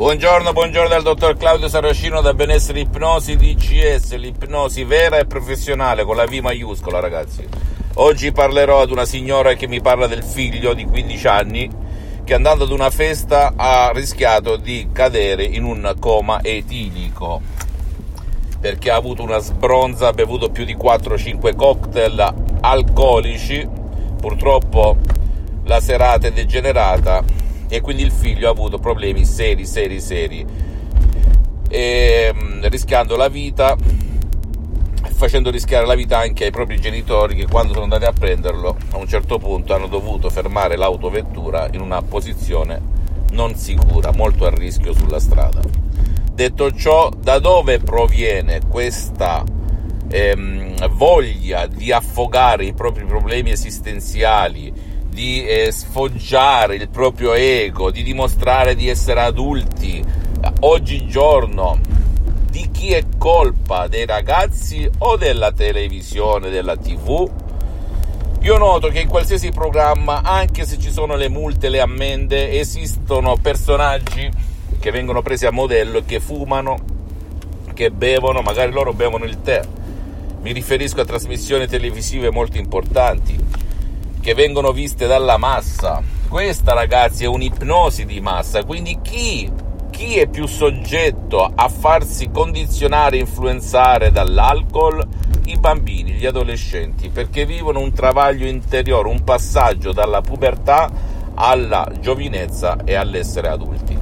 Buongiorno, buongiorno dal dottor Claudio Saracino da Benessere Ipnosi DCS, l'ipnosi vera e professionale con la V maiuscola ragazzi. Oggi parlerò ad una signora che mi parla del figlio di 15 anni che andando ad una festa ha rischiato di cadere in un coma etilico perché ha avuto una sbronza, ha bevuto più di 4-5 cocktail alcolici, purtroppo la serata è degenerata e quindi il figlio ha avuto problemi seri, seri, seri, e, mm, rischiando la vita, facendo rischiare la vita anche ai propri genitori che quando sono andati a prenderlo a un certo punto hanno dovuto fermare l'autovettura in una posizione non sicura, molto a rischio sulla strada. Detto ciò, da dove proviene questa ehm, voglia di affogare i propri problemi esistenziali, di eh, sfoggiare il proprio ego, di dimostrare di essere adulti, oggigiorno, di chi è colpa, dei ragazzi o della televisione, della tv? Io noto che in qualsiasi programma, anche se ci sono le multe, le ammende, esistono personaggi che vengono presi a modello e che fumano, che bevono, magari loro bevono il tè. Mi riferisco a trasmissioni televisive molto importanti che vengono viste dalla massa. Questa, ragazzi, è un'ipnosi di massa. Quindi chi, chi è più soggetto a farsi condizionare e influenzare dall'alcol? I bambini, gli adolescenti, perché vivono un travaglio interiore, un passaggio dalla pubertà alla giovinezza e all'essere adulti.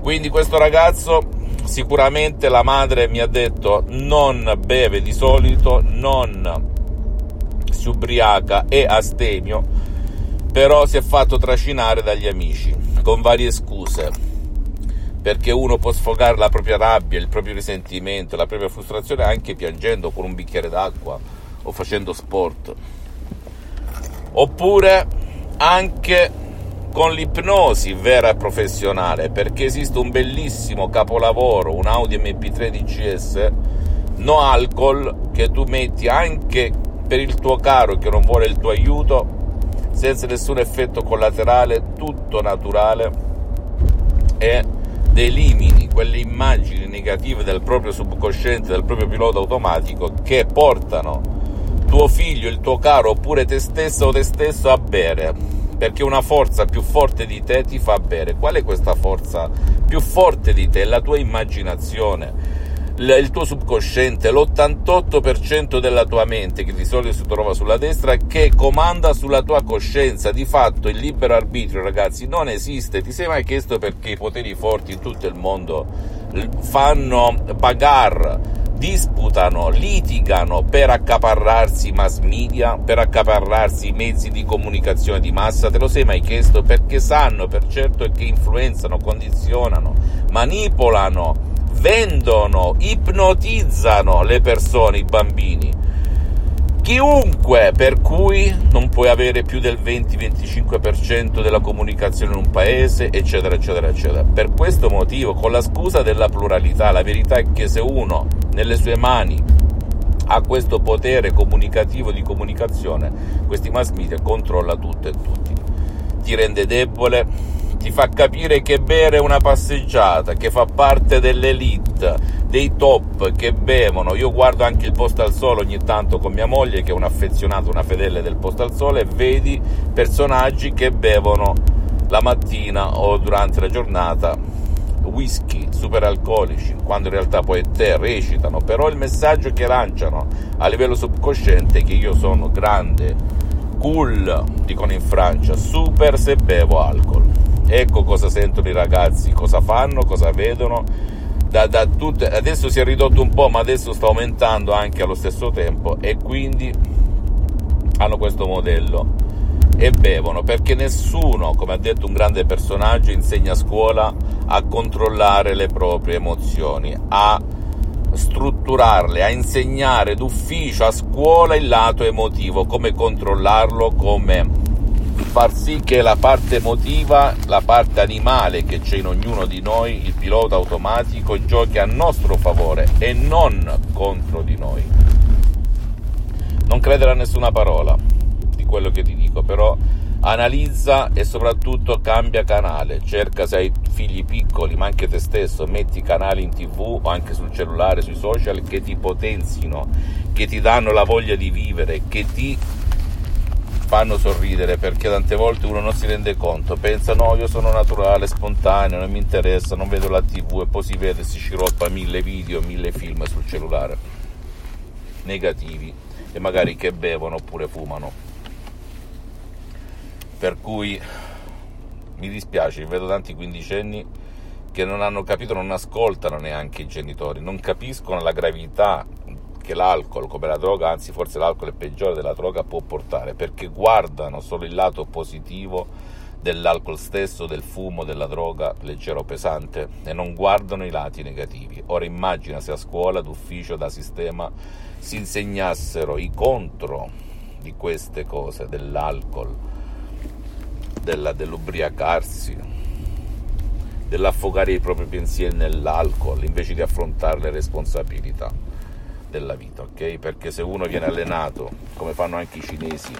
Quindi questo ragazzo sicuramente la madre mi ha detto non beve di solito, non si ubriaca e astemio, però si è fatto trascinare dagli amici con varie scuse. Perché uno può sfogare la propria rabbia, il proprio risentimento, la propria frustrazione anche piangendo con un bicchiere d'acqua o facendo sport. Oppure anche con l'ipnosi vera e professionale, perché esiste un bellissimo capolavoro, un Audi MP3 DCS no alcol che tu metti anche per il tuo caro che non vuole il tuo aiuto, senza nessun effetto collaterale, tutto naturale e elimini quelle immagini negative del proprio subconsciente, del proprio pilota automatico che portano tuo figlio, il tuo caro oppure te stesso o te stesso a bere perché una forza più forte di te ti fa bere. Qual è questa forza più forte di te? La tua immaginazione il tuo subconsciente, l'88% della tua mente, che di solito si trova sulla destra, che comanda sulla tua coscienza. Di fatto il libero arbitrio, ragazzi, non esiste. Ti sei mai chiesto perché i poteri forti in tutto il mondo fanno bagar, disputano, litigano per accaparrarsi mass media, per accaparrarsi i mezzi di comunicazione di massa? Te lo sei mai chiesto? Perché sanno per certo che influenzano, condizionano, manipolano vendono, ipnotizzano le persone, i bambini. Chiunque, per cui non puoi avere più del 20-25% della comunicazione in un paese, eccetera, eccetera, eccetera. Per questo motivo, con la scusa della pluralità, la verità è che se uno nelle sue mani ha questo potere comunicativo di comunicazione, questi mass media controlla tutto e tutti. Ti rende debole, ti fa capire che bere è una passeggiata, che fa parte dell'elite, dei top che bevono. Io guardo anche il posto al sole ogni tanto con mia moglie, che è un'affezionata, una fedele del posto al sole, e vedi personaggi che bevono la mattina o durante la giornata whisky super alcolici, quando in realtà poi te recitano, però il messaggio che lanciano a livello subconsciente è che io sono grande, cool, dicono in Francia, super se bevo alcol. Ecco cosa sentono i ragazzi, cosa fanno, cosa vedono. Da, da tutte, adesso si è ridotto un po', ma adesso sta aumentando anche allo stesso tempo e quindi hanno questo modello e bevono perché nessuno, come ha detto un grande personaggio, insegna a scuola a controllare le proprie emozioni, a strutturarle, a insegnare d'ufficio a scuola il lato emotivo, come controllarlo, come far sì che la parte emotiva, la parte animale che c'è in ognuno di noi, il pilota automatico, giochi a nostro favore e non contro di noi. Non credere a nessuna parola di quello che ti dico, però analizza e soprattutto cambia canale, cerca se hai figli piccoli, ma anche te stesso, metti canali in tv o anche sul cellulare, sui social che ti potenzino, che ti danno la voglia di vivere, che ti fanno sorridere perché tante volte uno non si rende conto, pensa no io sono naturale, spontaneo, non mi interessa, non vedo la tv e poi si vede, si sciroppa mille video, mille film sul cellulare. Negativi. E magari che bevono oppure fumano. Per cui mi dispiace, vedo tanti quindicenni che non hanno capito, non ascoltano neanche i genitori, non capiscono la gravità che l'alcol, come la droga, anzi forse l'alcol è peggiore della droga, può portare, perché guardano solo il lato positivo dell'alcol stesso, del fumo, della droga leggero pesante e non guardano i lati negativi. Ora immagina se a scuola, d'ufficio, da sistema si insegnassero i contro di queste cose, dell'alcol, della, dell'ubriacarsi, dell'affogare i propri pensieri nell'alcol invece di affrontare le responsabilità della vita, ok? Perché se uno viene allenato, come fanno anche i cinesi,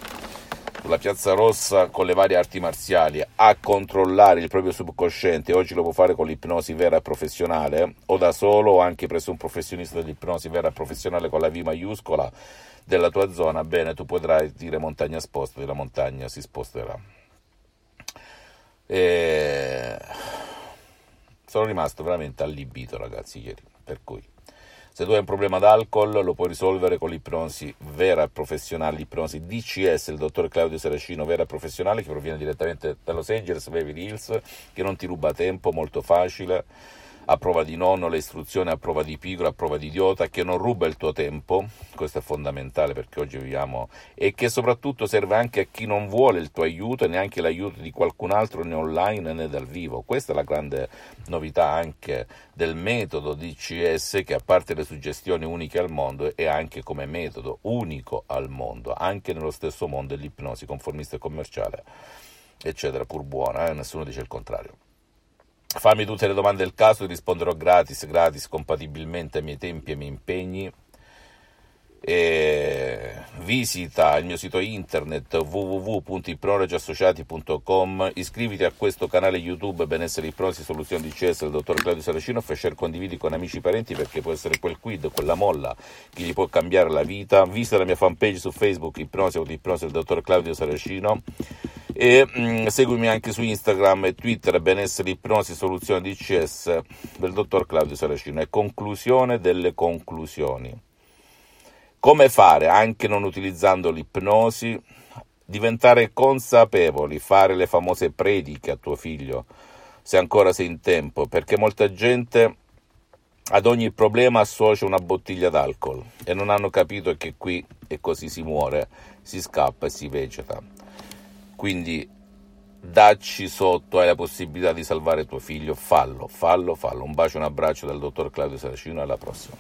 sulla Piazza Rossa con le varie arti marziali a controllare il proprio subconsciente, oggi lo può fare con l'ipnosi vera e professionale, o da solo o anche presso un professionista dell'ipnosi vera e professionale con la V maiuscola della tua zona, bene, tu potrai dire montagna sposta, la montagna si sposterà. E... Sono rimasto veramente allibito, ragazzi, ieri. Per cui, se tu hai un problema d'alcol, lo puoi risolvere con l'ipnosi vera e professionale, l'ipnosi DCS, il dottor Claudio Saracino, vera e professionale, che proviene direttamente da Los Angeles, Beverly Hills, che non ti ruba tempo, molto facile a prova di nonno, le istruzioni a prova di pigro, a prova di idiota, che non ruba il tuo tempo, questo è fondamentale perché oggi viviamo, e che soprattutto serve anche a chi non vuole il tuo aiuto e neanche l'aiuto di qualcun altro né online né dal vivo. Questa è la grande novità anche del metodo DCS che a parte le suggestioni uniche al mondo è anche come metodo unico al mondo, anche nello stesso mondo dell'ipnosi conformista e commerciale, eccetera, pur buona, eh? nessuno dice il contrario. Fammi tutte le domande del caso, risponderò gratis, gratis, compatibilmente ai miei tempi e ai miei impegni. E visita il mio sito internet www.ipnologiassociati.com iscriviti a questo canale youtube benessere ipnosi soluzioni di CS del dottor Claudio Saracino e share condividi con amici e parenti perché può essere quel quid, quella molla che gli può cambiare la vita. Visita la mia fanpage su facebook ipnosi o ipnosi del dottor Claudio Saracino e mh, mm, seguimi anche su Instagram e Twitter benessere ipnosi soluzione DCS del dottor Claudio Saracino. E conclusione delle conclusioni. Come fare anche non utilizzando l'ipnosi diventare consapevoli fare le famose prediche a tuo figlio se ancora sei in tempo? Perché molta gente ad ogni problema associa una bottiglia d'alcol e non hanno capito che qui e così si muore, si scappa e si vegeta. Quindi dacci sotto, hai la possibilità di salvare tuo figlio, fallo, fallo, fallo. Un bacio, un abbraccio dal dottor Claudio Saracino, alla prossima.